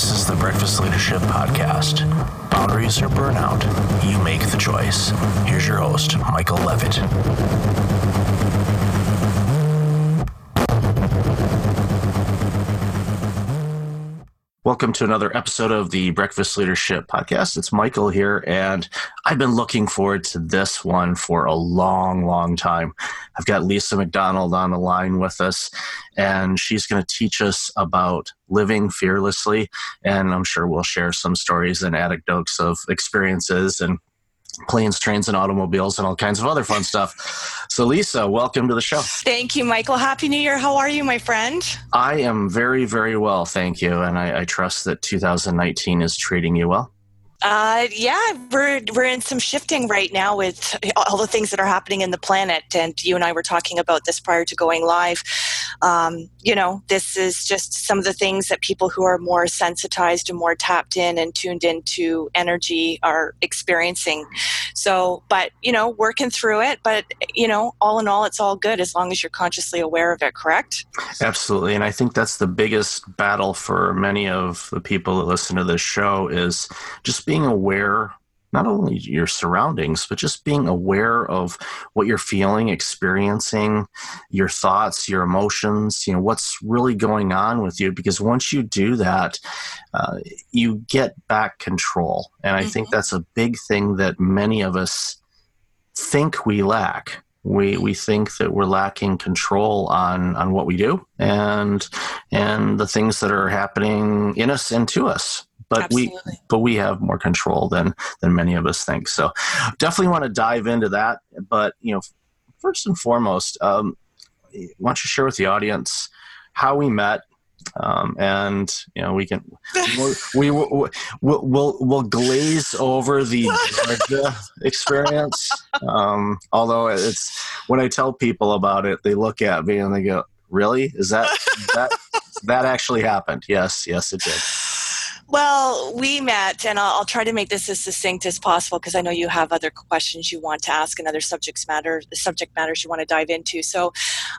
This is the Breakfast Leadership Podcast. Boundaries or burnout, you make the choice. Here's your host, Michael Levitt. Welcome to another episode of the Breakfast Leadership Podcast. It's Michael here, and I've been looking forward to this one for a long, long time. I've got Lisa McDonald on the line with us, and she's going to teach us about living fearlessly. And I'm sure we'll share some stories and anecdotes of experiences and planes, trains, and automobiles, and all kinds of other fun stuff. So, Lisa, welcome to the show. Thank you, Michael. Happy New Year. How are you, my friend? I am very, very well, thank you. And I, I trust that 2019 is treating you well. Uh, yeah, we're we're in some shifting right now with all the things that are happening in the planet, and you and I were talking about this prior to going live. Um, you know, this is just some of the things that people who are more sensitized and more tapped in and tuned into energy are experiencing. So, but you know, working through it. But you know, all in all, it's all good as long as you're consciously aware of it. Correct? Absolutely, and I think that's the biggest battle for many of the people that listen to this show is just being aware not only your surroundings but just being aware of what you're feeling experiencing your thoughts your emotions you know what's really going on with you. Because once you do that uh, you get back control. And i mm-hmm. think that's a big thing that many of us think we lack. We we think that we're lacking control on on what we do and and the things that are happening in us and to us but Absolutely. we but we have more control than than many of us think. So definitely want to dive into that. But you know, first and foremost, um, why don't you share with the audience how we met? Um, and you know we can we we will we'll, we'll, we'll glaze over the Georgia experience. Um, although it's when I tell people about it, they look at me and they go, "Really? Is that that that actually happened?" Yes, yes, it did. Well, we met, and I'll, I'll, try to make this as succinct as possible because I know you have other questions you want to ask and other subjects matter subject matters you want to dive into. So,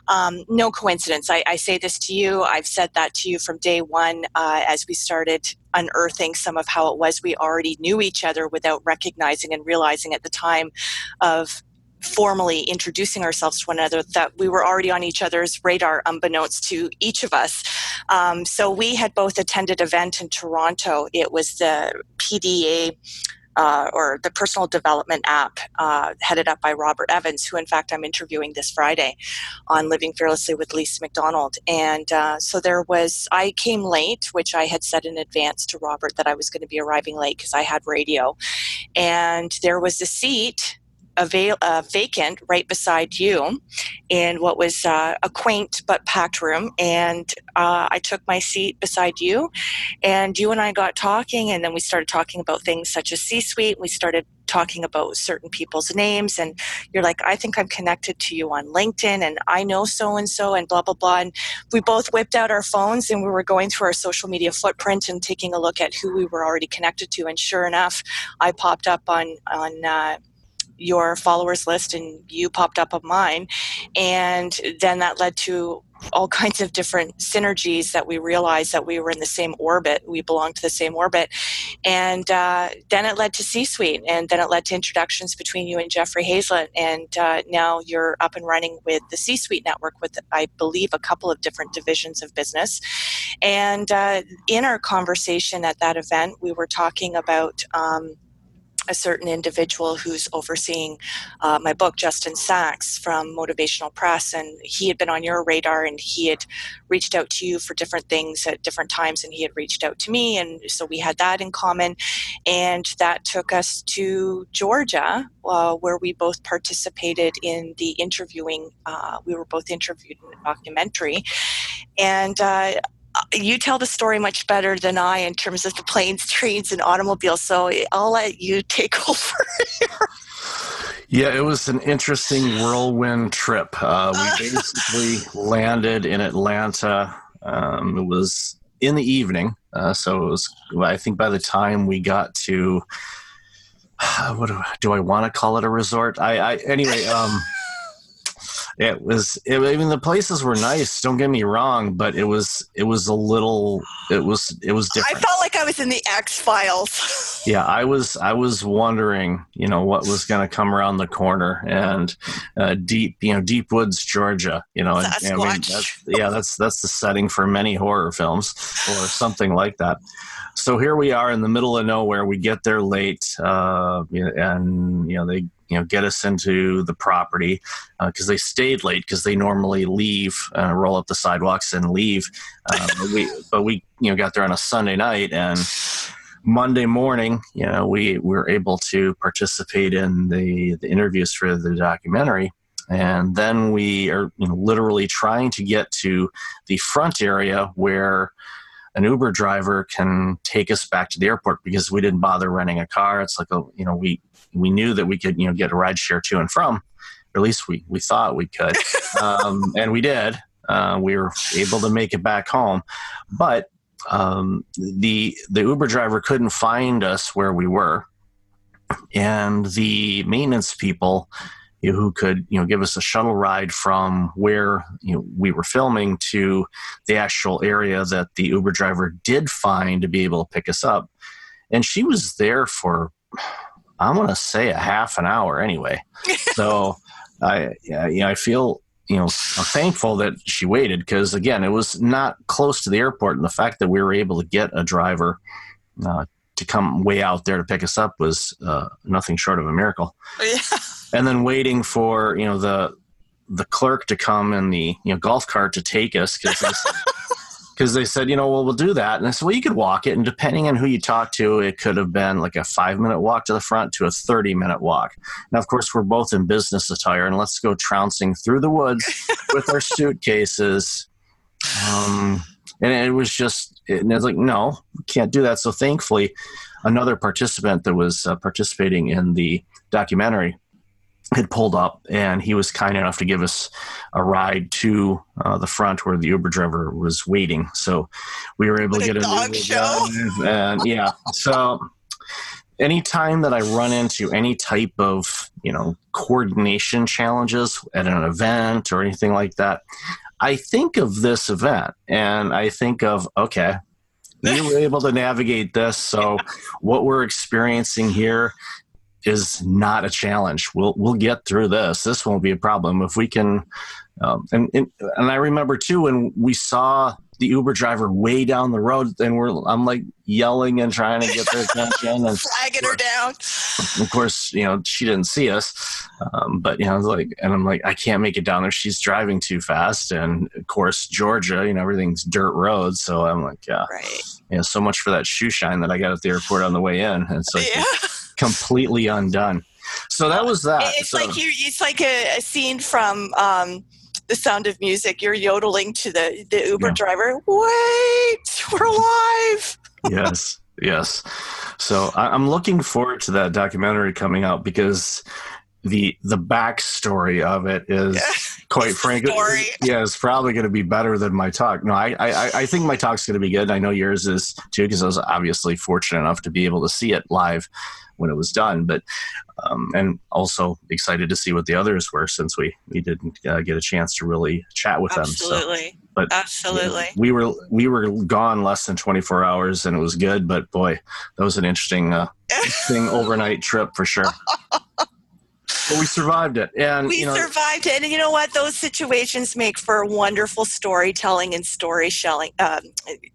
um, no coincidence. I, I, say this to you. I've said that to you from day one uh, as we started unearthing some of how it was we already knew each other without recognizing and realizing at the time of formally introducing ourselves to one another that we were already on each other's radar unbeknownst to each of us um, so we had both attended event in toronto it was the pda uh, or the personal development app uh, headed up by Robert Evans, who in fact I'm interviewing this Friday on Living Fearlessly with Lisa McDonald. And uh, so there was, I came late, which I had said in advance to Robert that I was going to be arriving late because I had radio. And there was a seat avail- uh, vacant right beside you in what was uh, a quaint but packed room. And uh, I took my seat beside you, and you and I got talking, and then we started talking about things such as C suite. We started talking about certain people's names, and you're like, I think I'm connected to you on LinkedIn, and I know so and so, and blah, blah, blah. And we both whipped out our phones and we were going through our social media footprint and taking a look at who we were already connected to. And sure enough, I popped up on, on, uh, your followers list and you popped up on mine. And then that led to all kinds of different synergies that we realized that we were in the same orbit. We belonged to the same orbit. And uh, then it led to C Suite. And then it led to introductions between you and Jeffrey Hayzlett And uh, now you're up and running with the C Suite network with, I believe, a couple of different divisions of business. And uh, in our conversation at that event, we were talking about. Um, a certain individual who's overseeing uh, my book, Justin Sachs from Motivational Press, and he had been on your radar and he had reached out to you for different things at different times, and he had reached out to me, and so we had that in common, and that took us to Georgia, uh, where we both participated in the interviewing. Uh, we were both interviewed in a documentary, and uh, you tell the story much better than I in terms of the planes, trains, and automobiles. So I'll let you take over. yeah, it was an interesting whirlwind trip. Uh, we basically landed in Atlanta. Um, it was in the evening, uh, so it was. I think by the time we got to, what do, do I want to call it a resort? I, I anyway. Um, it was it, i mean the places were nice don't get me wrong but it was it was a little it was it was different i felt like I was in the X Files. yeah, I was I was wondering, you know, what was going to come around the corner, and uh, deep, you know, deep woods, Georgia, you know, and, I mean, that's, yeah, that's that's the setting for many horror films or something like that. So here we are in the middle of nowhere. We get there late, uh, and you know they you know get us into the property because uh, they stayed late because they normally leave, uh, roll up the sidewalks and leave. Uh, but we but we you know got there on a Sunday night and. Monday morning, you know, we were able to participate in the, the interviews for the documentary. And then we are you know, literally trying to get to the front area where an Uber driver can take us back to the airport because we didn't bother renting a car. It's like a, you know, we we knew that we could you know get a ride share to and from, or at least we we thought we could, um, and we did. Uh, we were able to make it back home, but um, the the Uber driver couldn't find us where we were, and the maintenance people you know, who could you know give us a shuttle ride from where you know we were filming to the actual area that the Uber driver did find to be able to pick us up, and she was there for I'm going to say a half an hour anyway. so I, yeah, you know, I feel, you know, I'm thankful that she waited because again, it was not close to the airport, and the fact that we were able to get a driver uh, to come way out there to pick us up was uh, nothing short of a miracle. Yeah. And then waiting for you know the the clerk to come in the you know golf cart to take us because because they said, you know, well, we'll do that. And I said, well, you could walk it. And depending on who you talk to, it could have been like a five minute walk to the front to a 30 minute walk. Now, of course, we're both in business attire and let's go trouncing through the woods with our suitcases. Um, and it was just, and it's like, no, can't do that. So thankfully, another participant that was uh, participating in the documentary had pulled up and he was kind enough to give us a ride to uh, the front where the Uber driver was waiting. So we were able what to get a dog show. And yeah, so anytime that I run into any type of, you know, coordination challenges at an event or anything like that, I think of this event and I think of, okay, we were able to navigate this. So, what we're experiencing here is not a challenge. We'll we'll get through this. This won't be a problem if we can. Um, and, and and I remember too when we saw the Uber driver way down the road, and we're I'm like yelling and trying to get their attention and flagging her down. Of course, you know she didn't see us, um, but you know I was like, and I'm like, I can't make it down there. She's driving too fast, and of course Georgia, you know everything's dirt roads, so I'm like, yeah, right. You know, so much for that shoe shine that I got at the airport on the way in, and so. Yeah completely undone. So that was that. It's so. like you. It's like a, a scene from um, The Sound of Music. You're yodeling to the the Uber yeah. driver. Wait, we're alive. yes, yes. So I, am looking forward to that documentary coming out because the the backstory of it is yeah. quite frankly yeah it's probably going to be better than my talk no I, I i think my talk's going to be good i know yours is too because i was obviously fortunate enough to be able to see it live when it was done. But um, and also excited to see what the others were since we we didn't uh, get a chance to really chat with absolutely. them. Absolutely, but absolutely, we were we were gone less than 24 hours, and it was good. But boy, that was an interesting uh, interesting overnight trip for sure. But we survived it, and we you know, survived it. And you know what? Those situations make for wonderful storytelling and story shelling, um,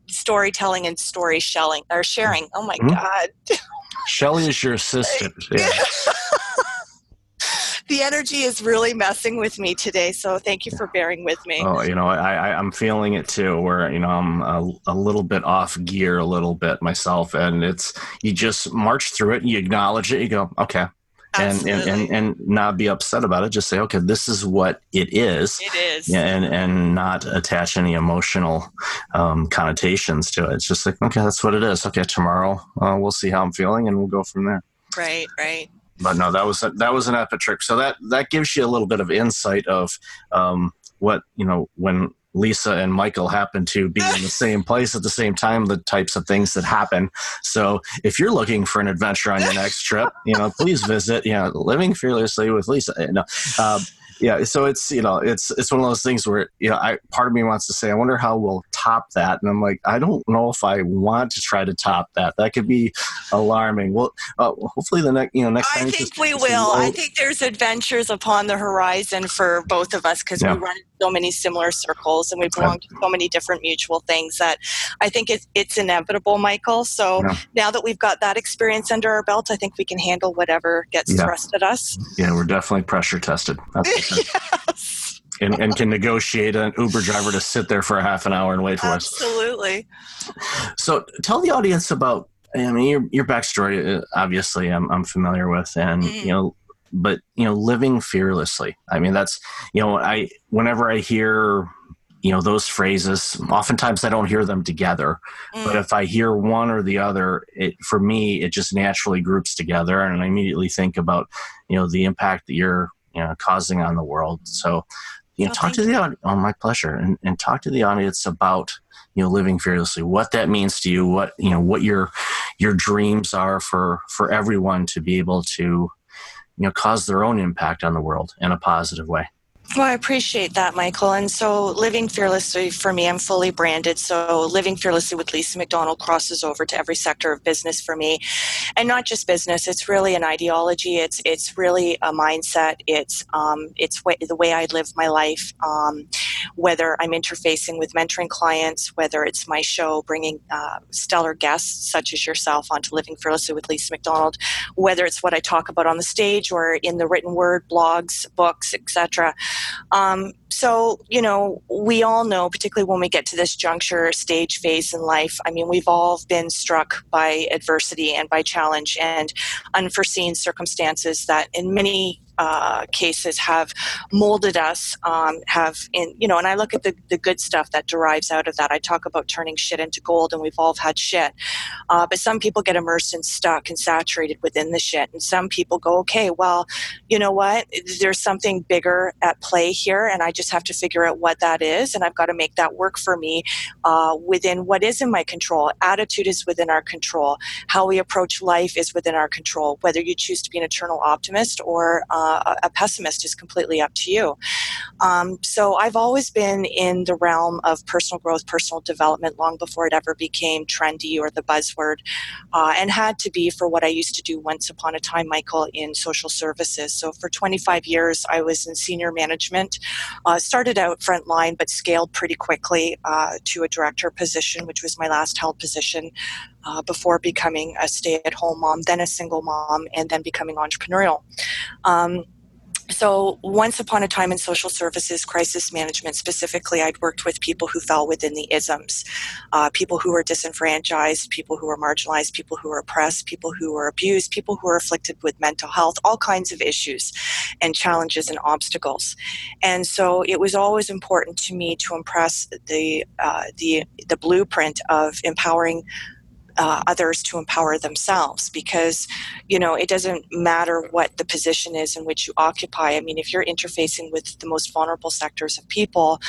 storytelling and story shelling or sharing. Oh my mm-hmm. god! Shelly is your assistant. Yeah. the energy is really messing with me today, so thank you for bearing with me. Oh, you know, I, I am feeling it too. Where you know I'm a, a, little bit off gear, a little bit myself, and it's you just march through it, and you acknowledge it, you go, okay, and, and, and and not be upset about it. Just say, okay, this is what it is. It is. Yeah, and and not attach any emotional um, connotations to it. It's just like, okay, that's what it is. Okay, tomorrow uh, we'll see how I'm feeling, and we'll go from there. Right. Right. But no, that was a, that was an epic trip. So that that gives you a little bit of insight of um, what you know when Lisa and Michael happen to be in the same place at the same time, the types of things that happen. So if you're looking for an adventure on your next trip, you know, please visit, you know, Living Fearlessly with Lisa. You know, uh, yeah so it's you know it's it's one of those things where you know i part of me wants to say i wonder how we'll top that. And i'm like i don't know if i want to try to top that. That could be alarming. Well uh, hopefully the next you know next i time think we will. I think there's adventures upon the horizon for both of us because yeah. we run so many similar circles and we belong to so many different mutual things that i think it's, it's inevitable michael. So yeah. now that we've got that experience under our belt i think we can handle whatever gets yeah. thrust at us. Yeah we're definitely pressure tested yes. And, and, can negotiate an Uber driver to sit there for a half an hour and wait for Absolutely. us. Absolutely. So tell the audience about, I mean, your, your backstory, uh, obviously I'm, I'm familiar with, and, mm. you know, but, you know, living fearlessly. I mean, that's, you know, I, whenever I hear, you know, those phrases, oftentimes I don't hear them together, mm. but if I hear one or the other, it, for me, it just naturally groups together. And I immediately think about, you know, the impact that you're you know causing on the world. So, you know, oh, talk to the audience. Oh, my pleasure, and, and talk to the audience about you know living fearlessly, what that means to you, what you know, what your your dreams are for for everyone to be able to you know cause their own impact on the world in a positive way. Well, I appreciate that, Michael. And so, living fearlessly for me, I'm fully branded. So, living fearlessly with Lisa McDonald crosses over to every sector of business for me, and not just business. It's really an ideology. It's it's really a mindset. It's um, it's the way I live my life. Um, whether I'm interfacing with mentoring clients, whether it's my show bringing uh, stellar guests such as yourself onto Living Fearlessly with Lisa McDonald, whether it's what I talk about on the stage or in the written word, blogs, books, etc. Um, so, you know, we all know, particularly when we get to this juncture stage phase in life, I mean, we've all been struck by adversity and by challenge and unforeseen circumstances that in many uh, cases have molded us, um, have in you know, and I look at the, the good stuff that derives out of that. I talk about turning shit into gold, and we've all had shit. Uh, but some people get immersed and stuck and saturated within the shit, and some people go, okay, well, you know what? There's something bigger at play here, and I just have to figure out what that is, and I've got to make that work for me uh, within what is in my control. Attitude is within our control. How we approach life is within our control. Whether you choose to be an eternal optimist or uh, a pessimist is completely up to you. Um, so I've always been in the realm of personal growth, personal development long before it ever became trendy or the buzzword, uh, and had to be for what I used to do once upon a time, Michael, in social services. So for 25 years, I was in senior management. Uh, started out frontline, but scaled pretty quickly uh, to a director position, which was my last held position uh, before becoming a stay at home mom, then a single mom, and then becoming entrepreneurial. Um, so once upon a time in social services crisis management specifically i'd worked with people who fell within the isms. Uh, people who were disenfranchised people who were marginalized people who were oppressed people who were abused people who were afflicted with mental health all kinds of issues and challenges and obstacles. And so it was always important to me to impress the uh, the the blueprint of empowering uh, others to empower themselves because you know it doesn't matter what the position is in which you occupy i mean if you're interfacing with the most vulnerable sectors of people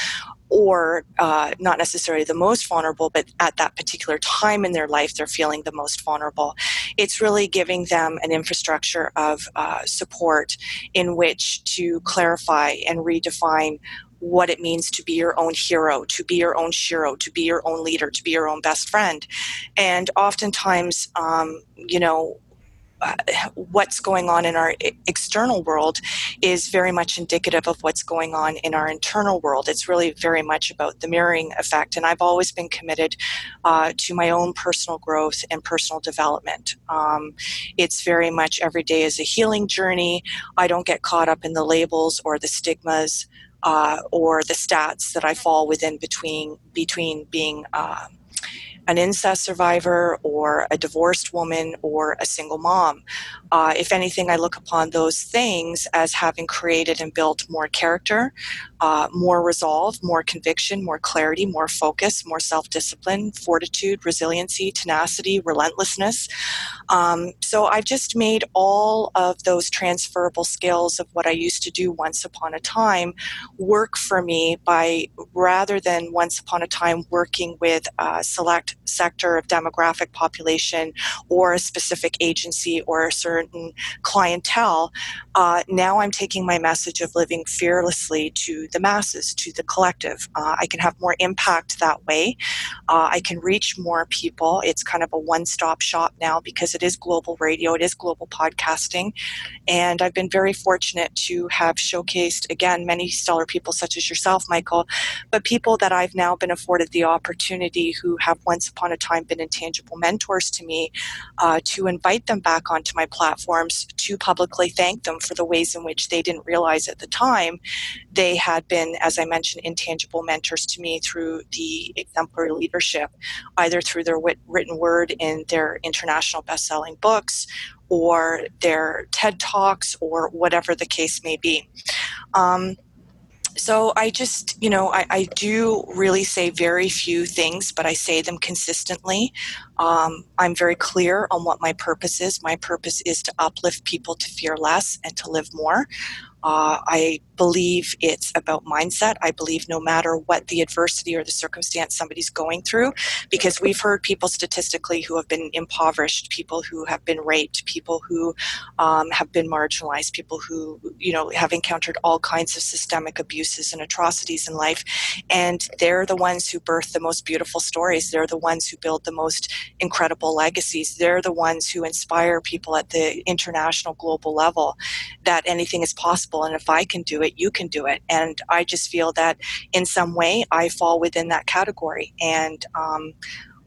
or uh, not necessarily the most vulnerable, but at that particular time in their life, they're feeling the most vulnerable. It's really giving them an infrastructure of uh, support in which to clarify and redefine what it means to be your own hero, to be your own shero, to be your own leader, to be your own best friend. And oftentimes, um, you know, uh, what's going on in our external world is very much indicative of what's going on in our internal world. It's really very much about the mirroring effect. And I've always been committed uh, to my own personal growth and personal development. Um, it's very much every day is a healing journey. I don't get caught up in the labels or the stigmas uh, or the stats that I fall within between between being uh, an incest survivor or a divorced woman or a single mom. Uh, if anything, I look upon those things as having created and built more character, uh, more resolve, more conviction, more clarity, more focus, more self discipline, fortitude, resiliency, tenacity, relentlessness. Um, so I've just made all of those transferable skills of what I used to do once upon a time work for me by rather than once upon a time working with a select sector of demographic population or a specific agency or a certain clientele. Uh, now I'm taking my message of living fearlessly to the masses, to the collective. Uh, I can have more impact that way. Uh, I can reach more people. It's kind of a one stop shop now because it is global radio, it is global podcasting. And I've been very fortunate to have showcased, again, many stellar people such as yourself, Michael, but people that I've now been afforded the opportunity who have once upon a time been intangible mentors to me uh, to invite them back onto my platforms to publicly thank them for the ways in which they didn't realize at the time they had been, as I mentioned, intangible mentors to me through the exemplary leadership, either through their wit- written word in their international best-selling books or their TED Talks or whatever the case may be. Um, so I just, you know, I, I, do really say very few things, but I say them consistently. Um, I'm very clear on what my purpose is. My purpose is to uplift people to fear less and to live more. Uh, I believe it's about mindset. I believe no matter what the adversity or the circumstance somebody's going through, because we've heard people statistically who have been impoverished, people who have been raped, people who um, have been marginalized, people who, you know, have encountered all kinds of systemic abuses and atrocities in life. And they're the ones who birth the most beautiful stories. They're the ones who build the most incredible legacies. They're the ones who inspire people at the international global level that anything is possible possible. And if I can do it, you can do it. And I just feel that in some way I fall within that category. And um,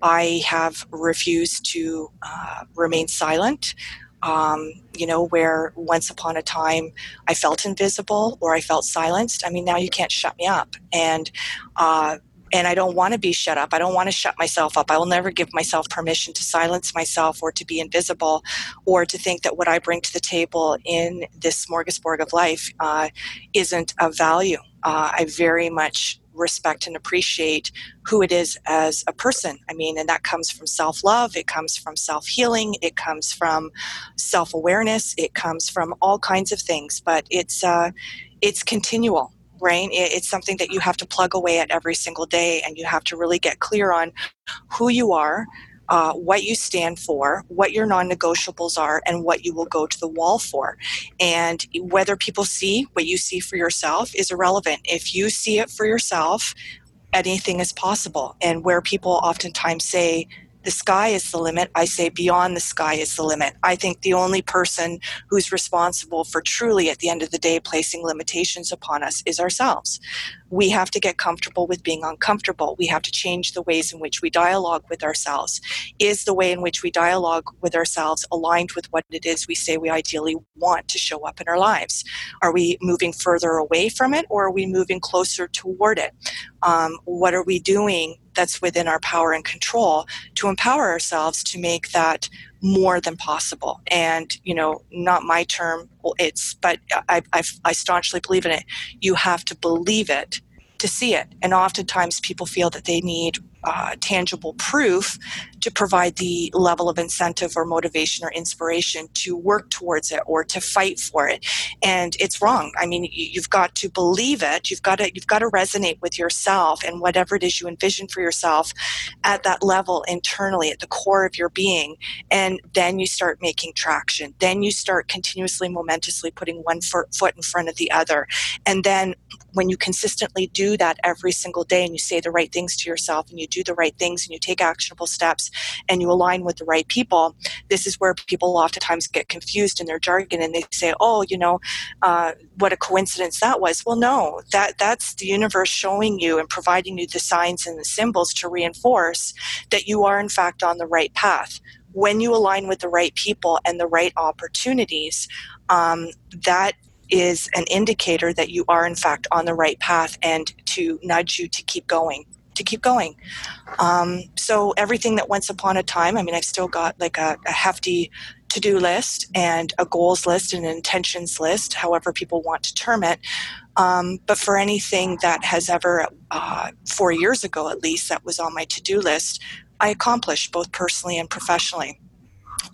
I have refused to uh, remain silent. Um, you know, where once upon a time I felt invisible or I felt silenced. I mean, now you can't shut me up. And uh, and I don't want to be shut up. I don't want to shut myself up. I will never give myself permission to silence myself or to be invisible or to think that what I bring to the table in this smorgasbord of life uh, isn't of value. Uh, I very much respect and appreciate who it is as a person. I mean, and that comes from self love, it comes from self healing, it comes from self awareness, it comes from all kinds of things, but it's, uh, it's continual right? It's something that you have to plug away at every single day, and you have to really get clear on who you are, uh, what you stand for, what your non negotiables are, and what you will go to the wall for. And whether people see what you see for yourself is irrelevant. If you see it for yourself, anything is possible. And where people oftentimes say, the sky is the limit. I say beyond the sky is the limit. I think the only person who's responsible for truly, at the end of the day, placing limitations upon us is ourselves we have to get comfortable with being uncomfortable. We have to change the ways in which we dialogue with ourselves. Is the way in which we dialogue with ourselves aligned with what it is we say we ideally want to show up in our lives? Are we moving further away from it or are we moving closer toward it? Um, what are we doing that's within our power and control to empower ourselves to make that more than possible. And, you know, not my term, it's, but I, I, I staunchly believe in it. You have to believe it to see it. And oftentimes people feel that they need uh, tangible proof to provide the level of incentive or motivation or inspiration to work towards it or to fight for it. And it's wrong. I mean you've got to believe it. You've got to you've got to resonate with yourself and whatever it is you envision for yourself at that level internally at the core of your being. And then you start making traction. Then you start continuously momentously putting one foot in front of the other. And then when you consistently do that every single day and you say the right things to yourself and you do the right things and you take actionable steps and you align with the right people, this is where people oftentimes get confused in their jargon and they say, "Oh, you know, uh, what a coincidence that was." Well, no, that that's the universe showing you and providing you the signs and the symbols to reinforce that you are in fact on the right path. When you align with the right people and the right opportunities, um, that is an indicator that you are in fact on the right path and to nudge you to keep going to keep going. Um, so everything that once upon a time, I mean, I've still got like a, a hefty to-do list and a goals list and an intentions list, however people want to term it. Um, but for anything that has ever, uh, four years ago at least, that was on my to do list, I accomplished both personally and professionally.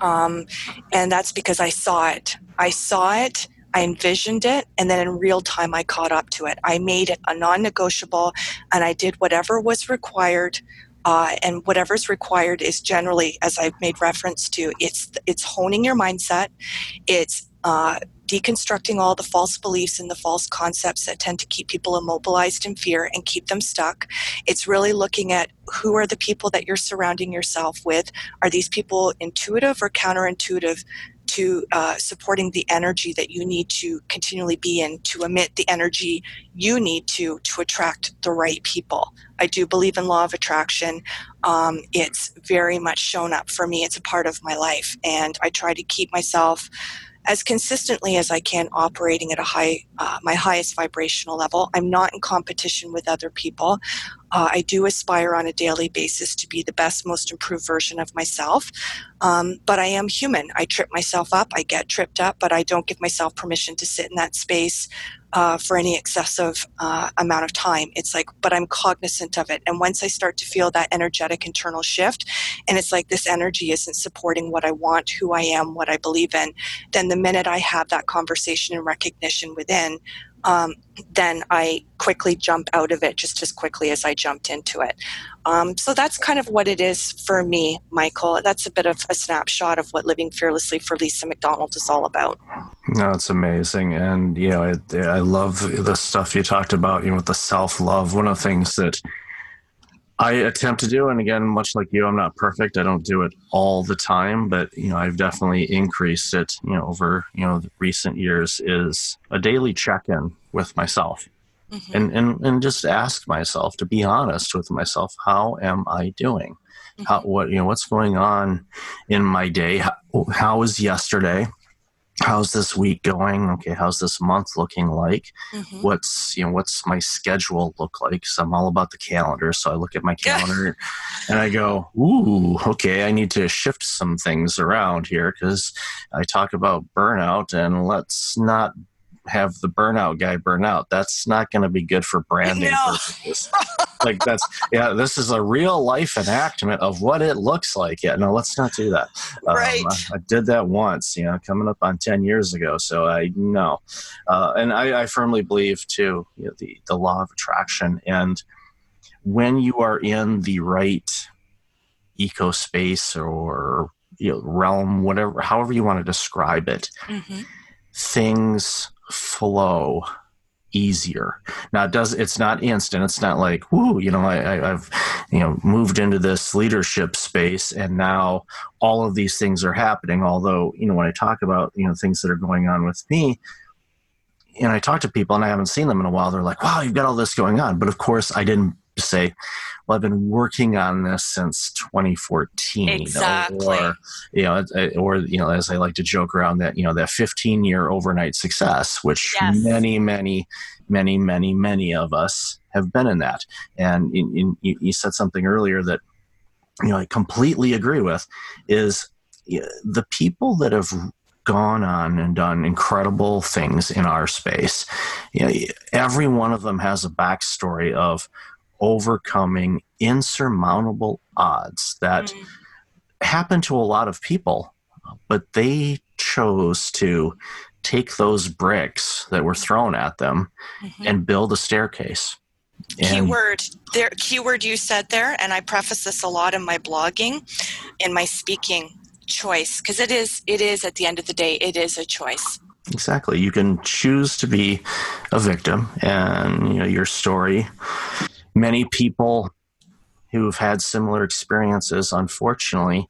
Um, and that's because I saw it. I saw it. I envisioned it, and then in real time, I caught up to it. I made it a non negotiable, and I did whatever was required uh, and whatever's required is generally, as I've made reference to, it's it's honing your mindset, it's uh, deconstructing all the false beliefs and the false concepts that tend to keep people immobilized in fear and keep them stuck. It's really looking at who are the people that you're surrounding yourself with. Are these people intuitive or counterintuitive? To uh, supporting the energy that you need to continually be in to emit the energy you need to to attract the right people i do believe in law of attraction um, it's very much shown up for me it's a part of my life and i try to keep myself as consistently as I can operating at a high, uh, my highest vibrational level. I'm not in competition with other people. Uh, I do aspire on a daily basis to be the best, most improved version of myself. Um, but I am human. I trip myself up. I get tripped up, but I don't give myself permission to sit in that space uh, for any excessive uh, amount of time. It's like, but I'm cognizant of it. And once I start to feel that energetic internal shift, and it's like this energy isn't supporting what I want, who I am, what I believe in, then the minute I have that conversation and recognition within, um, then I quickly jump out of it just as quickly as I jumped into it. Um, so that's kind of what it is for me, Michael. That's a bit of a snapshot of what living fearlessly for Lisa McDonald is all about. No, it's amazing, and you know, I, I love the stuff you talked about. You know, with the self love. One of the things that I attempt to do, and again, much like you, I'm not perfect. I don't do it all the time, but you know, I've definitely increased it. You know, over you know recent years is a daily check-in with myself, mm-hmm. and and and just ask myself to be honest with myself. How am I doing? Mm-hmm. How what you know what's going on in my day? How, how was yesterday? How's this week going? Okay how's this month looking like? Mm-hmm. what's you know what's my schedule look like? So i'm all about the calendar so i look at my calendar and i go ooh okay i need to shift some things around here because i talk about burnout and let's not have the burnout guy burn out. That's not going to be good for branding no. purposes. like that's yeah, this is a real life enactment of what it looks like. Yeah, no, let's not do that. Um, right. Um, I, I, did that once, you know, coming up on ten years ago. So I know, uh, and I, I, firmly believe too, you know, the the law of attraction, and when you are in the right eco space or you know, realm, whatever, however you want to describe it. Mm-hmm. Things flow easier. Now it does it's not instant. It's not like, whoo, you know, I, have you know moved into this leadership space and now all of these things are happening. Although, you know, when I talk about, you know, things that are going on with me, and I talk to people and I haven't seen them in a while, they're like, wow, you've got all this going on. But of course I didn't say, well, I've been working on this since 2014. Exactly. Or, you know, uh, or, you know, as I like to joke around that, you know, that 15 year overnight success, which yes. many, many, many, many, many of us have been in that. And in, in, you said something earlier that, you know, I completely agree with is the people that have gone on and done incredible things in our space. You know, every one of them has a backstory of overcoming insurmountable odds that mm. happen to a lot of people, but they chose to take those bricks that were thrown at them mm-hmm. and build a staircase. And keyword there keyword you said there and I preface this a lot in my blogging in my speaking choice because it is it is at the end of the day it is a choice exactly you can choose to be a victim and you know your story many people who've had similar experiences, unfortunately,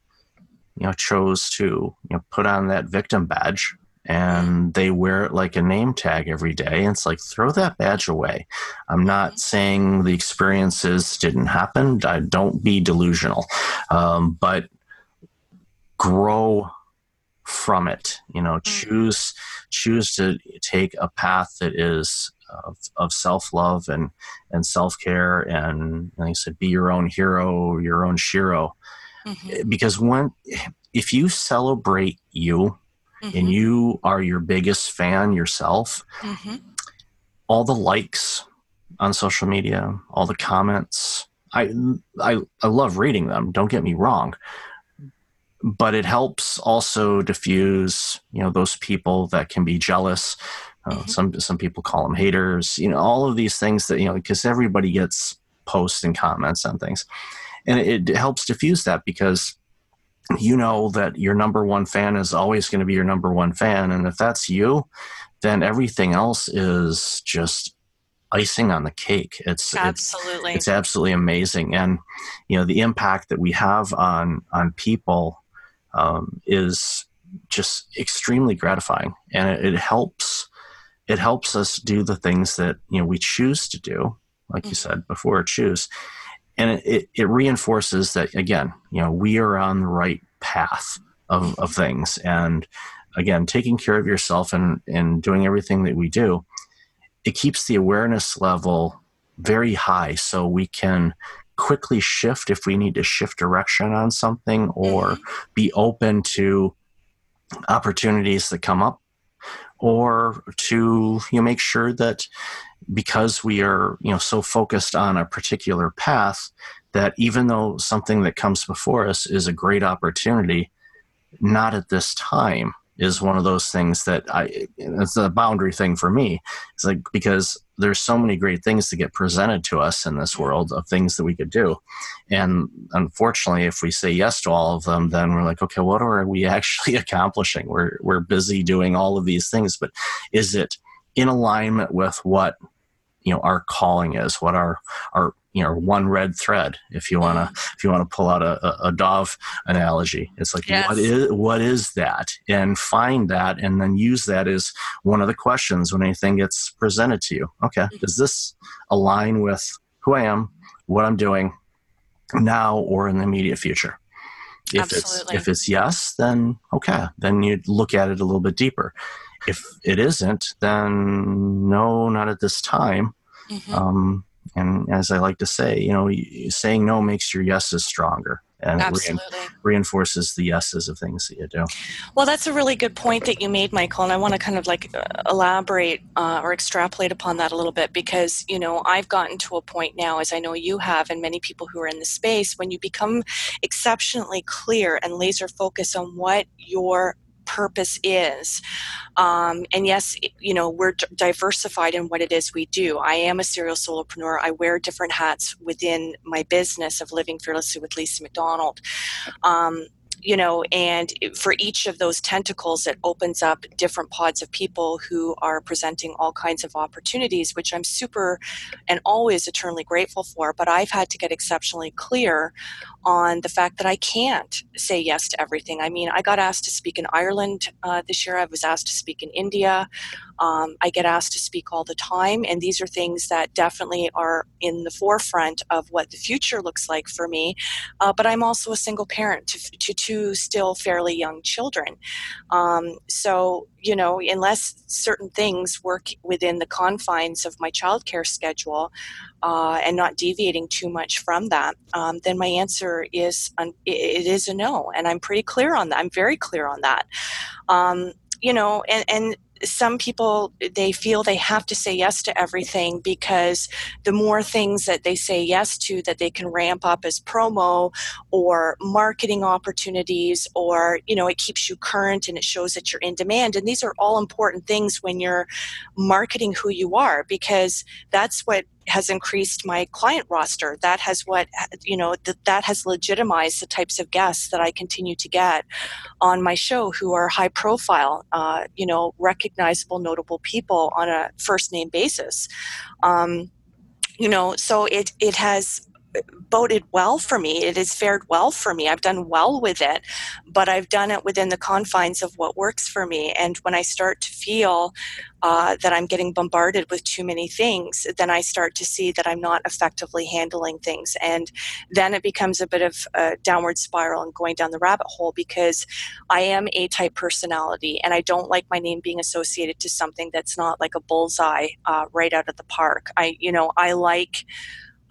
you know, chose to you know put on that victim badge and they wear it like a name tag every day. And it's like throw that badge away. I'm not saying the experiences didn't happen. I don't be delusional, um, but grow from it. You know, mm. choose choose to take a path that is of, of self love and and self care, and like I said, be your own hero, your own shero. Mm-hmm. Because when if you celebrate you mm-hmm. and you are your biggest fan yourself, mm-hmm. all the likes on social media, all the comments. I, I, I love reading them. Don't get me wrong, but it helps also diffuse, you know, those people that can be jealous. Uh, mm-hmm. Some some people call them haters. You know, all of these things that you know, because everybody gets posts and comments on things, and it, it helps diffuse that because you know that your number one fan is always going to be your number one fan, and if that's you, then everything else is just icing on the cake. It's absolutely it's, it's, absolutely amazing, and you know the impact that we have on on people um, is just extremely gratifying, and it, it, helps it helps us do the things that you know we choose to do, like you said before, choose, and it, it reinforces that again, you know, we are on the right path of, of things, and again, taking care of yourself and and doing everything that we do it keeps the awareness level very high so we can quickly shift if we need to shift direction on something or mm-hmm. be open to opportunities that come up or to you know, make sure that because we are you know so focused on a particular path that even though something that comes before us is a great opportunity not at this time is one of those things that I it's a boundary thing for me. It's like because there's so many great things to get presented to us in this world of things that we could do. And unfortunately, if we say yes to all of them, then we're like, okay, what are we actually accomplishing? We're we're busy doing all of these things, but is it in alignment with what you know our calling is, what our our you know one red thread if you want to mm. if you want to pull out a, a, a dove analogy it's like yes. what is what is that and find that and then use that as one of the questions when anything gets presented to you okay mm-hmm. does this align with who i am what i'm doing now or in the immediate future if Absolutely. it's if it's yes then okay then you look at it a little bit deeper if it isn't then no not at this time mm-hmm. um, and as I like to say, you know, saying no makes your yeses stronger and Absolutely. reinforces the yeses of things that you do. Well, that's a really good point that you made, Michael, and I want to kind of like uh, elaborate uh, or extrapolate upon that a little bit because you know I've gotten to a point now, as I know you have, and many people who are in the space, when you become exceptionally clear and laser focused on what your purpose is. Um, and yes, you know, we're diversified in what it is we do. I am a serial solopreneur. I wear different hats within my business of living fearlessly with Lisa McDonald. Um, you know, and for each of those tentacles, it opens up different pods of people who are presenting all kinds of opportunities, which I'm super and always eternally grateful for. But I've had to get exceptionally clear on the fact that I can't say yes to everything. I mean, I got asked to speak in Ireland uh, this year, I was asked to speak in India. Um, I get asked to speak all the time, and these are things that definitely are in the forefront of what the future looks like for me. Uh, but I'm also a single parent to, to two still fairly young children. Um, so, you know, unless certain things work within the confines of my childcare schedule uh, and not deviating too much from that, um, then my answer is it is a no. And I'm pretty clear on that. I'm very clear on that. Um, you know, and, and some people they feel they have to say yes to everything because the more things that they say yes to that they can ramp up as promo or marketing opportunities or you know it keeps you current and it shows that you're in demand. And these are all important things when you're marketing who you are because that's what has increased my client roster. That has what you know that that has legitimized the types of guests that I continue to get on my show, who are high profile, uh, you know, recognizable, notable people on a first name basis. Um, you know, so it it has boded well for me. It has fared well for me. I've done well with it, but I've done it within the confines of what works for me. And when I start to feel uh, that I'm getting bombarded with too many things, then I start to see that I'm not effectively handling things. And then it becomes a bit of a downward spiral and going down the rabbit hole because I am A type personality and I don't like my name being associated to something that's not like a bullseye uh, right out of the park. I, you know, I like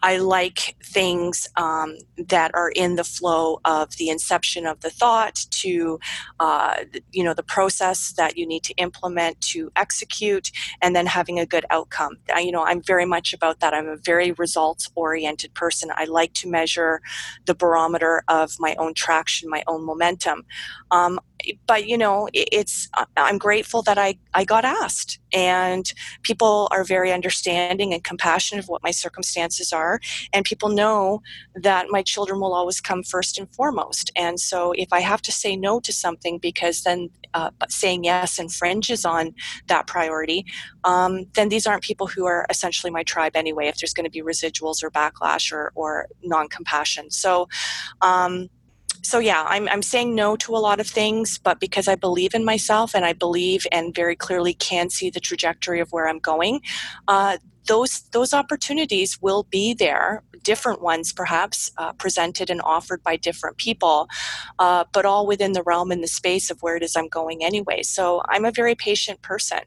I like things um, that are in the flow of the inception of the thought to, uh, you know, the process that you need to implement to execute, and then having a good outcome. I, you know, I'm very much about that. I'm a very results oriented person. I like to measure the barometer of my own traction, my own momentum. Um, but you know it's i'm grateful that i i got asked and people are very understanding and compassionate of what my circumstances are and people know that my children will always come first and foremost. And so if i have to say no to something because then uh, saying yes infringes on that priority um, then these aren't people who are essentially my tribe anyway if there's going to be residuals or backlash or, or non-compassion. So um, so yeah, I'm I'm saying no to a lot of things, but because I believe in myself and I believe and very clearly can see the trajectory of where I'm going, uh, those those opportunities will be there different ones perhaps uh, presented and offered by different people uh, but all within the realm and the space of where it is i'm going anyway. So i'm a very patient person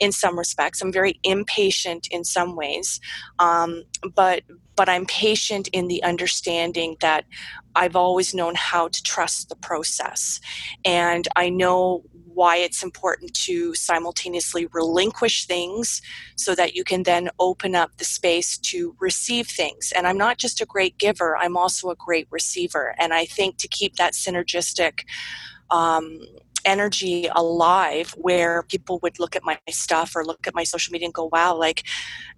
in some respects. I'm very impatient in some ways um, but but i'm patient in the understanding that i've always known how to trust the process. And i know why it's important to simultaneously relinquish things so that you can then open up the space to receive things. And I'm not just a great giver, I'm also a great receiver. And I think to keep that synergistic um, energy alive where people would look at my stuff or look at my social media and go wow like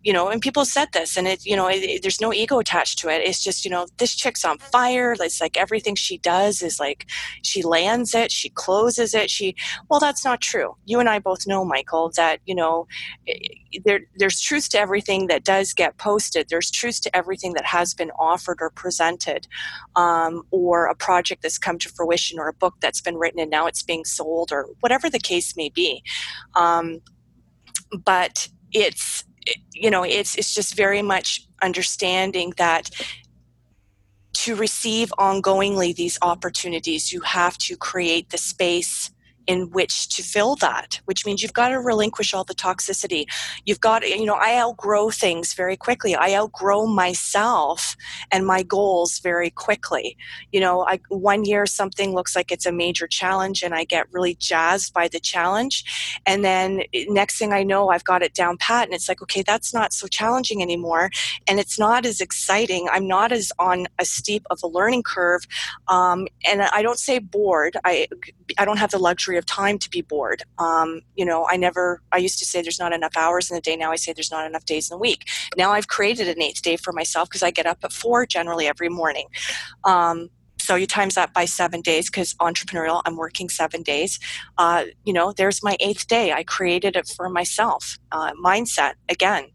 you know and people said this and it you know it, it, there's no ego attached to it. It's just you know this chick's on fire. It's like everything she does is like she lands it she closes it she well that's not true. You and i both know michael that you know there there's truth to everything that does get posted. There's truth to everything that has been offered or presented um, or a project that's come to fruition or a book that's been written and now it's being sold or whatever the case may be. Um, but it's you know it's it's just very much understanding that to receive ongoingly these opportunities you have to create the space in which to fill that, which means you've got to relinquish all the toxicity. You've got, you know, I outgrow things very quickly. I outgrow myself and my goals very quickly. You know, I, one year something looks like it's a major challenge and I get really jazzed by the challenge. And then eh, next thing I know, I've got it down pat and it's like, okay, that's not so challenging anymore. And it's not as exciting. I'm not as on a steep of a learning curve. Um, and I don't say bored. I, I don't have the luxury of time to be bored. Um, you know, I never, I used to say there's not enough hours in the day. Now I say there's not enough days in the week. Now I've created an eighth day for myself because I get up at four generally every morning. Um, so you times that by seven days because entrepreneurial i'm working seven days uh, you know there's my eighth day i created it for myself uh, mindset again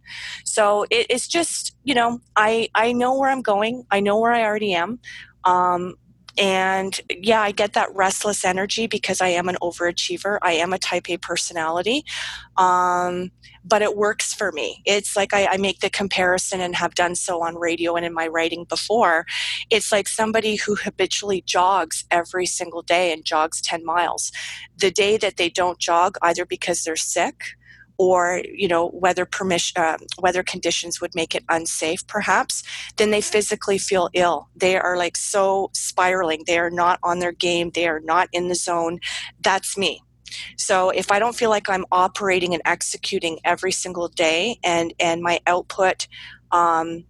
so it, it's just you know i i know where i'm going i know where i already am um, and yeah, I get that restless energy because I am an overachiever. I am a type A personality. Um, but it works for me. It's like I, I, make the comparison and have done so on radio and in my writing before. It's like somebody who habitually jogs every single day and jogs 10 miles. The day that they don't jog, either because they're sick, or you know weather permission uh, weather conditions would make it unsafe perhaps then they physically feel ill. They are like so spiraling. They are not on their game. They are not in the zone. That's me. So if i don't feel like i'm operating and executing every single day and and my output um,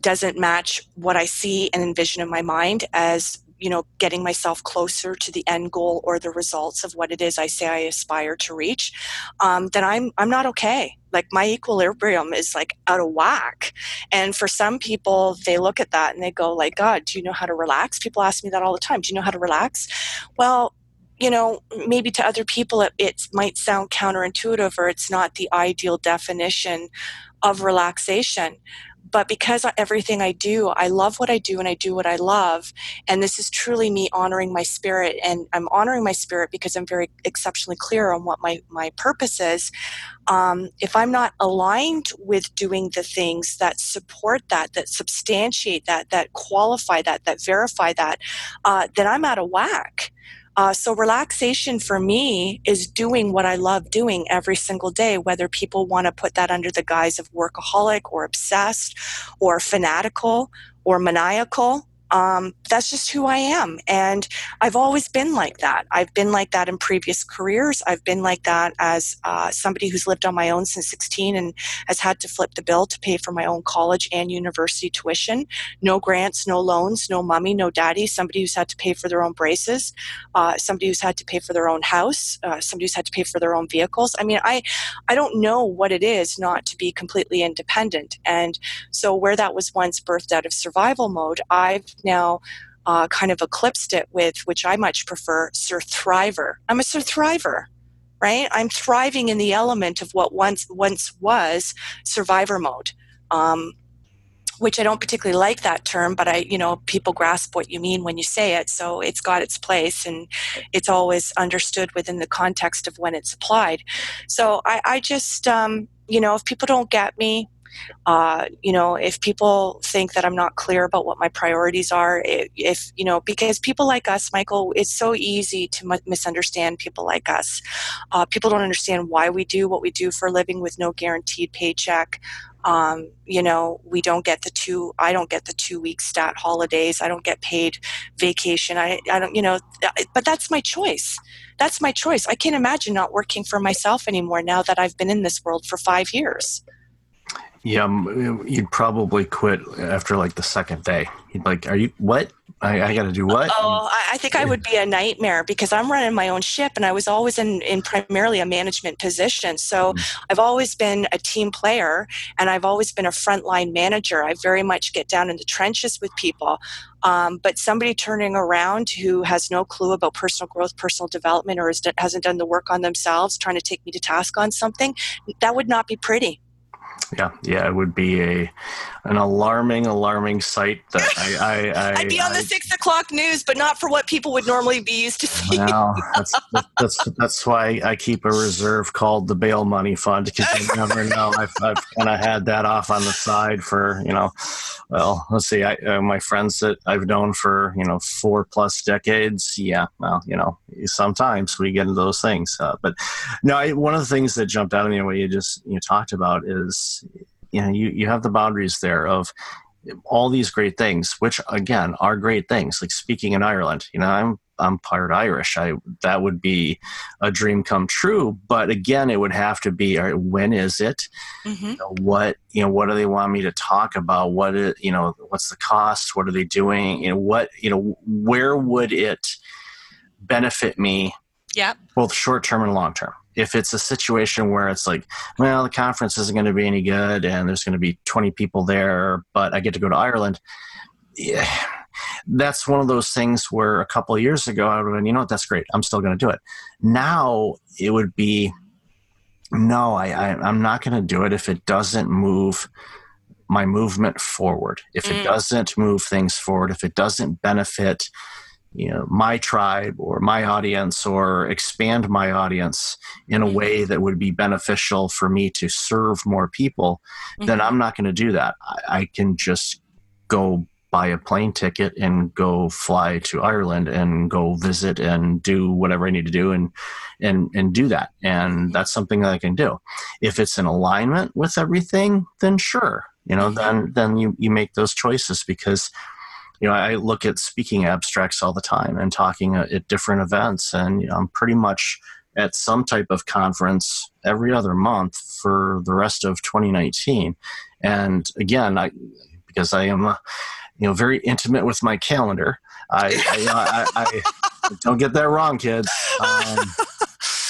doesn't match what i see and envision in my mind as you know getting myself closer to the end goal or the results of what it is i say i aspire to reach um, then i'm i'm not okay. Like my equilibrium is like out of whack. And for some people they look at that and they go like god do you know how to relax? People ask me that all the time. Do you know how to relax? Well you know, maybe to other people it, it, might sound counterintuitive or it's not the ideal definition of relaxation but because everything I do, I love what I do and I do what I love. And this is truly me honoring my spirit. And I'm honoring my spirit because I'm very exceptionally clear on what my, my purpose is. Um, if I'm not aligned with doing the things that support that, that substantiate that, that qualify that, that verify that, uh, then I'm out of whack. Uh, so relaxation for me is doing what I love doing every single day, whether people want to put that under the guise of workaholic or obsessed or fanatical or maniacal um, that's just who I am. And I've always been like that. I've been like that in previous careers. I've been like that as uh, somebody who's lived on my own since 16 and has had to flip the bill to pay for my own college and university tuition. No grants, no loans, no mommy, no daddy. Somebody who's had to pay for their own braces. Uh, somebody who's had to pay for their own house. Uh, somebody who's had to pay for their own vehicles. I mean, I, I don't know what it is not to be completely independent. And so where that was once birthed out of survival mode, I've now uh, kind of eclipsed it with, which I much prefer, Sir Thriver. I'm a Sir Thriver, right? I'm thriving in the element of what once once was survivor mode. Um, which I don't particularly like that term, but I, you know, people grasp what you mean when you say it. So it's got its place and it's always understood within the context of when it's applied. So I, I just, um, you know, if people don't get me, uh, you know, if people think that I'm not clear about what my priorities are, if, you know, because people like us, Michael, it's so easy to misunderstand people like us. Uh, people don't understand why we do what we do for a living with no guaranteed paycheck. Um, you know, we don't get the two, I don't get the two week stat holidays. I don't get paid vacation. I, I don't, you know, but that's my choice. That's my choice. I can't imagine not working for myself anymore now that I've been in this world for five years. Yeah, you'd probably quit after like the second day. You'd like, are you what? I, I got to do what? Oh, I think I would be a nightmare because I'm running my own ship, and I was always in in primarily a management position. So mm. I've always been a team player, and I've always been a frontline manager. I very much get down in the trenches with people. Um, but somebody turning around who has no clue about personal growth, personal development, or hasn't done the work on themselves, trying to take me to task on something, that would not be pretty. Yeah, yeah, it would be a an alarming, alarming sight that I, I, I would be on the six o'clock news, but not for what people would normally be used to seeing. Well, that's, that's that's why I keep a reserve called the bail money fund because you never know. I've, I've kind of had that off on the side for you know, well, let's see, I, uh, my friends that I've known for you know four plus decades. Yeah, well, you know, sometimes we get into those things, uh, but no, I, one of the things that jumped out at me what you just you talked about is you know you, you have the boundaries there of all these great things which again are great things like speaking in ireland. You know i'm i'm part irish. I that would be a dream come true but again it would have to be right, when is it? Mm-hmm. you know, what you know what do they want me to talk about? What is you know what's the cost? What are they doing? You know what you know where would it benefit me yeah both short term and long term if it's a situation where it's like, well, the conference isn't going to be any good and there's going to be 20 people there, but I get to go to Ireland. Yeah, that's one of those things where a couple of years ago I would have been, you know what, that's great. I'm still going to do it. Now it would be, no, I, I am not going to do it if it doesn't move my movement forward. If it mm. doesn't move things forward, if it doesn't benefit you know my tribe or my audience or expand my audience in a mm-hmm. way that would be beneficial for me to serve more people mm-hmm. then i'm not going to do that I, I, can just go buy a plane ticket and go fly to ireland and go visit and do whatever i need to do and and and do that and mm-hmm. that's something that i can do if it's in alignment with everything then sure you know mm-hmm. then then you you make those choices because you know, I look at speaking abstracts all the time and talking at, at different events, and you know, I'm pretty much at some type of conference every other month for the rest of 2019. And again, I because I am, uh, you know, very intimate with my calendar. I, I, I, I don't get that wrong, kids. Um,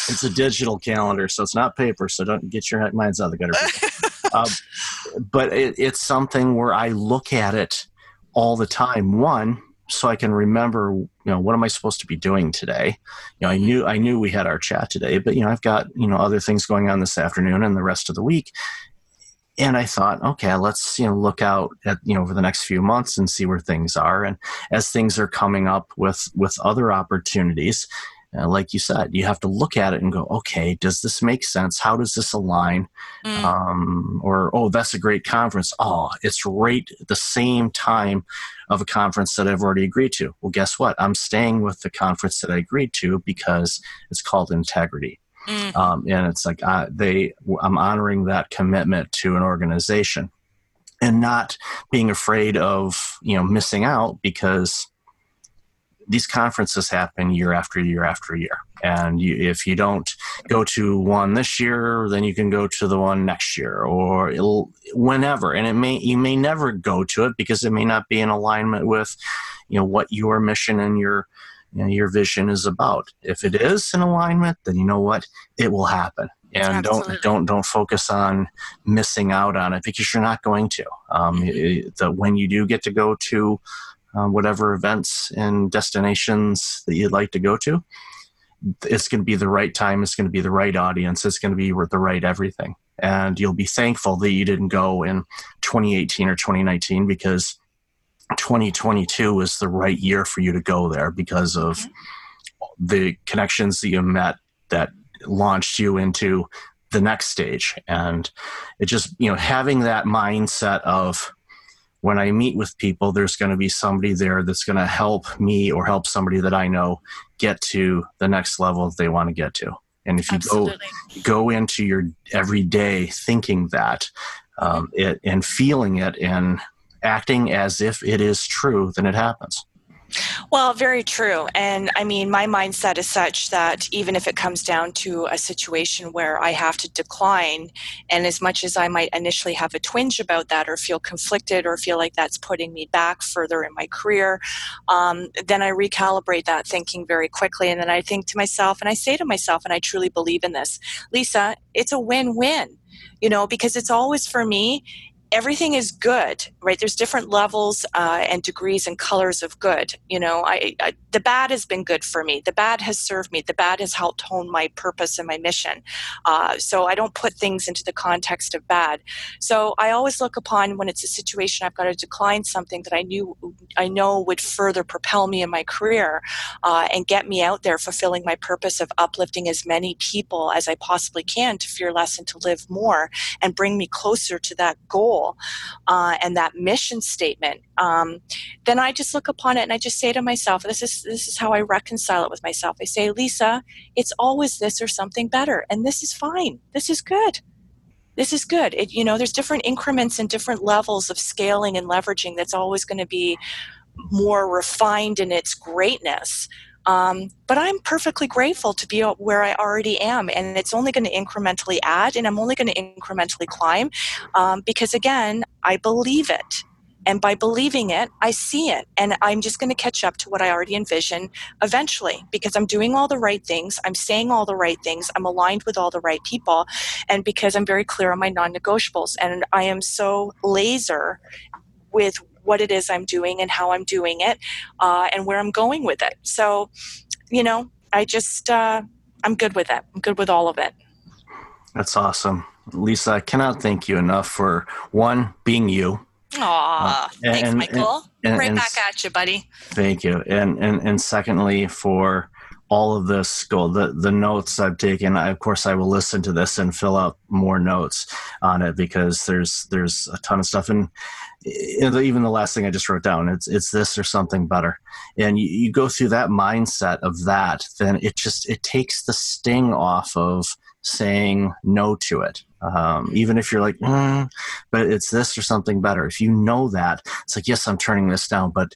it's a digital calendar, so it's not paper. So don't get your minds out of the gutter. Uh, but it, it's something where I look at it all the time. One, so I can remember, you know, what am I supposed to be doing today? You know, I knew I knew we had our chat today, but you know, I've got you know other things going on this afternoon and the rest of the week. And I thought, okay, let's you know look out at you know over the next few months and see where things are. And as things are coming up with with other opportunities, uh, like you said, you have to look at it and go, okay, does this make sense? How does this align? Mm. Um, or, oh, that's a great conference. Oh, it's right at the same time of a conference that I've already agreed to. Well, guess what? I'm staying with the conference that I agreed to because it's called integrity. Mm. Um, and it's like I, they, I'm honoring that commitment to an organization and not being afraid of you know missing out because these conferences happen year after year after year. And you, if you don't go to one this year, then you can go to the one next year or whenever. And it may you may never go to it because it may not be in alignment with, you know, what your mission and your you know, your vision is about. If it is in alignment, then you know what it will happen. And Absolutely. don't don't don't focus on missing out on it because you're not going to. Um, mm-hmm. the, when you do get to go to um, whatever events and destinations that you'd like to go to. It's going to be the right time. It's going to be the right audience. It's going to be the right everything. And you'll be thankful that you didn't go in 2018 or 2019 because 2022 is the right year for you to go there because of mm-hmm. the connections that you met that launched you into the next stage. And it just, you know, having that mindset of, when I meet with people, there's going to be somebody there that's going to help me or help somebody that I know get to the next level that they want to get to. And if you Absolutely. go go into your everyday thinking that um, it, and feeling it and acting as if it is true, then it happens. Well, very true. And I mean, my mindset is such that even if it comes down to a situation where I have to decline, and as much as I might initially have a twinge about that or feel conflicted or feel like that's putting me back further in my career, um, then I recalibrate that thinking very quickly. And then I think to myself, and I say to myself, and I truly believe in this Lisa, it's a win win you know because it's always for me everything is good right? There's different levels uh, and degrees and colors of good you know? I, I, the bad has been good for me. The bad has served me. The bad has helped hone my purpose and my mission. Uh, so i don't put things into the context of bad. So i always look upon when it's a situation i've got to decline something that i knew i know would further propel me in my career uh, and get me out there fulfilling my purpose of uplifting as many people as i possibly can to fear less and to live more and bring me closer to that goal uh, and that mission statement, um, then I just look upon it and I just say to myself, this is this is how I reconcile it with myself. I say, Lisa, it's always this or something better, and this is fine. This is good this is good. It, you know, there's different increments and different levels of scaling and leveraging that's always going to be more refined in its greatness. Um, but I'm perfectly grateful to be where I already am, and it's only going to incrementally add, and I'm only going to incrementally climb um, because, again, I believe it. And by believing it, I see it. And I'm just going to catch up to what I already envision eventually because I'm doing all the right things. I'm saying all the right things. I'm aligned with all the right people. And because I'm very clear on my non negotiables. And I am so laser with what it is I'm doing and how I'm doing it uh, and where I'm going with it. So, you know, I just, uh, I'm good with it. I'm good with all of it. That's awesome. Lisa, I cannot thank you enough for one, being you. Aw, uh, thanks, and, Michael. And, and, right back at you, buddy. Thank you. And, and, and secondly, for all of this goal, the, the notes I've taken, I, of course, I will listen to this and fill out more notes on it because there's, there's a ton of stuff. And even the last thing I just wrote down, it's it's this or something better. And you, you go through that mindset of that, then it just it takes the sting off of saying no to it. Um, even if you're like, mm, but it's this or something better. If you know that, it's like, yes, I'm turning this down, but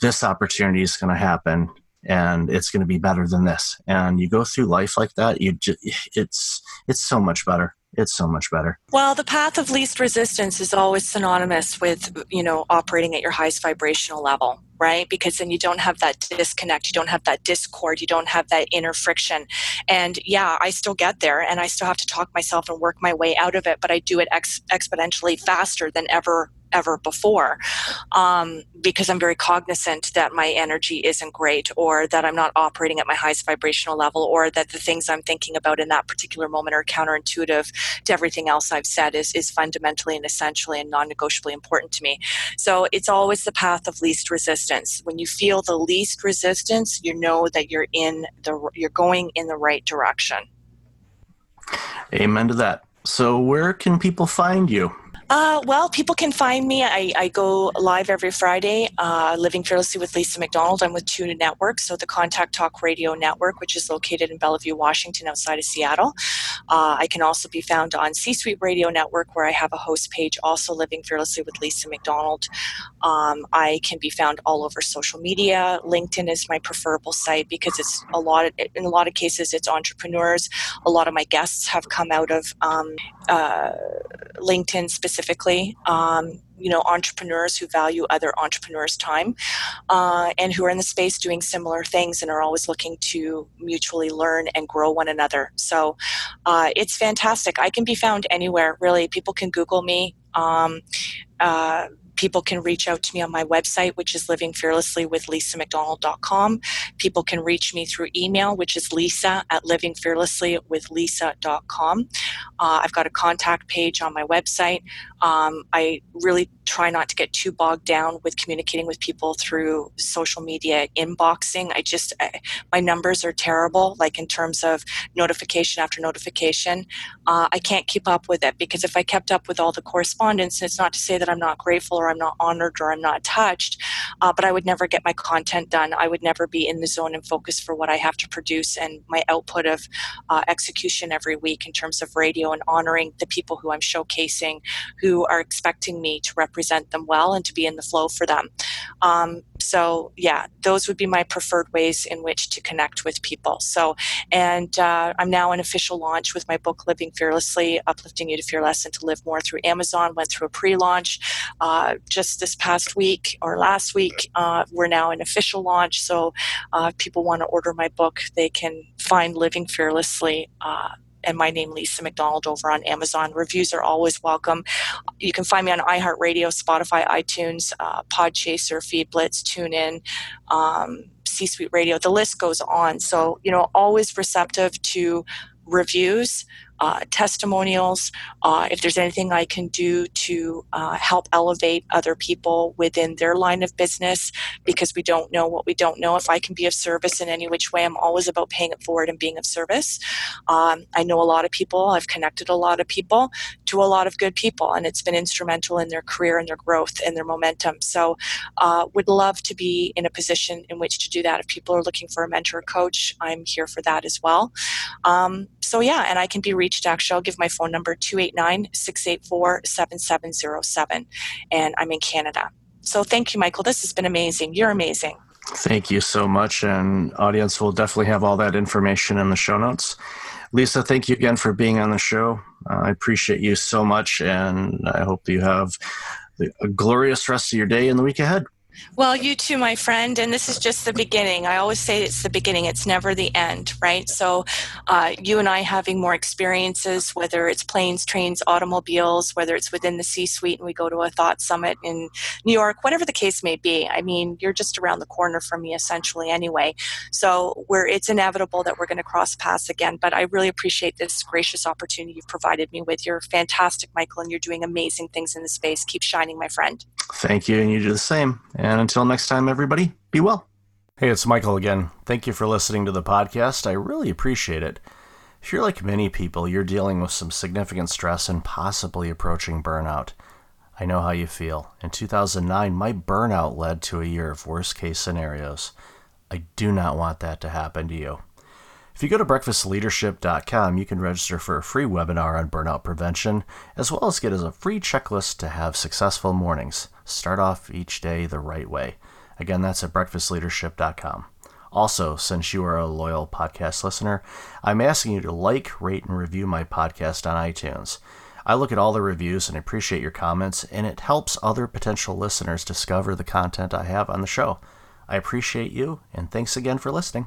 this opportunity is going to happen and it's going to be better than this. And you go through life like that, you just, it's it's so much better it's so much better. Well, the path of least resistance is always synonymous with, you know, operating at your highest vibrational level, right? Because then you don't have that disconnect, you don't have that discord, you don't have that inner friction. And yeah, I still get there and I still have to talk myself and work my way out of it, but I do it ex- exponentially faster than ever ever before um, because I'm very cognizant that my energy isn't great or that I'm not operating at my highest vibrational level or that the things I'm thinking about in that particular moment are counterintuitive to everything else I've said is, is fundamentally and essentially and non negotiably important to me. So it's always the path of least resistance. When you feel the least resistance, you know that you're in the you're going in the right direction. Amen to that. So, where can people find you? Uh, well, people can find me. I, I go live every Friday, uh, Living Fearlessly with Lisa McDonald. I'm with Tuna Network, so the Contact Talk Radio Network, which is located in Bellevue, Washington, outside of Seattle. Uh, I can also be found on C Suite Radio Network, where I have a host page, also Living Fearlessly with Lisa McDonald. Um, I can be found all over social media. LinkedIn is my preferable site because it's a lot of, in a lot of cases, it's entrepreneurs. A lot of my guests have come out of um, uh, LinkedIn specifically. Um, you know, entrepreneurs who value other entrepreneurs' time uh, and who are in the space doing similar things and are always looking to mutually learn and grow one another. So uh, it's fantastic. I can be found anywhere, really. People can Google me. Um, uh, people can reach out to me on my website, which is livingfearlessly with lisamcdonald.com. People can reach me through email, which is lisa at livingfearlessly with lisa.com. Uh, I've got a contact page on my website. Um, I really try not to get too bogged down with communicating with people through social media inboxing. I just, I, my numbers are terrible, like in terms of notification after notification. Uh, I can't keep up with it because if I kept up with all the correspondence, it's not to say that I'm not grateful or I'm not honored or I'm not touched, uh, but I would never get my content done. I would never be in the zone and focus for what I have to produce and my output of uh, execution every week in terms of radio and honoring the people who I'm showcasing who are expecting me to represent them well and to be in the flow for them. Um, so, yeah, those would be my preferred ways in which to connect with people. So, and uh, I'm now in official launch with my book, Living Fearlessly Uplifting You to Fearless and to Live More through Amazon. Went through a pre launch uh, just this past week or last week. Uh, we're now in official launch. So, uh, if people want to order my book, they can find Living Fearlessly uh, and my name Lisa McDonald over on Amazon. Reviews are always welcome. You can find me on iHeartRadio, Spotify, iTunes, uh, Podchaser, FeedBlitz, TuneIn, um, C Suite Radio. The list goes on. So you know, always receptive to reviews uh, testimonials, uh, if there's anything I can do to uh, help elevate other people within their line of business, because we don't know what we don't know. If I can be of service in any which way, I'm always about paying it forward and being of service. Um, I know a lot of people, I've connected a lot of people to a lot of good people, and it's been instrumental in their career and their growth and their momentum. So, uh, would love to be in a position in which to do that. If people are looking for a mentor coach, I'm here for that as well. Um, so, yeah, and I can be reached reached, actually, I'll give my phone number 289 684 7707. And I'm in Canada. So thank you, Michael. This has been amazing. You're amazing. Thank you so much. And audience will definitely have all that information in the show notes. Lisa, thank you again for being on the show. Uh, I appreciate you so much, and I hope you have a glorious rest of your day and the week ahead. Well, you too, my friend. And this is just the beginning. I always say it's the beginning, it's never the end, right? So, uh, you and I having more experiences, whether it's planes, trains, automobiles, whether it's within the C suite and we go to a thought summit in New York, whatever the case may be. I mean, you're just around the corner from me essentially anyway. So, we're, it's inevitable that we're going to cross paths again. But I really appreciate this gracious opportunity you've provided me with. You're fantastic, Michael, and you're doing amazing things in the space. Keep shining, my friend. Thank you, and you do the same. And until next time, everybody, be well. Hey, it's Michael again. Thank you for listening to the podcast. I really appreciate it. If you're like many people, you're dealing with some significant stress and possibly approaching burnout. I know how you feel. In 2009, my burnout led to a year of worst case scenarios. I do not want that to happen to you. If you go to breakfastleadership.com, you can register for a free webinar on burnout prevention, as well as get as a free checklist to have successful mornings. Start off each day the right way. Again, that's at breakfastleadership.com. Also, since you are a loyal podcast listener, I'm asking you to like, rate, and review my podcast on iTunes. I look at all the reviews and appreciate your comments, and it helps other potential listeners discover the content I have on the show. I appreciate you, and thanks again for listening.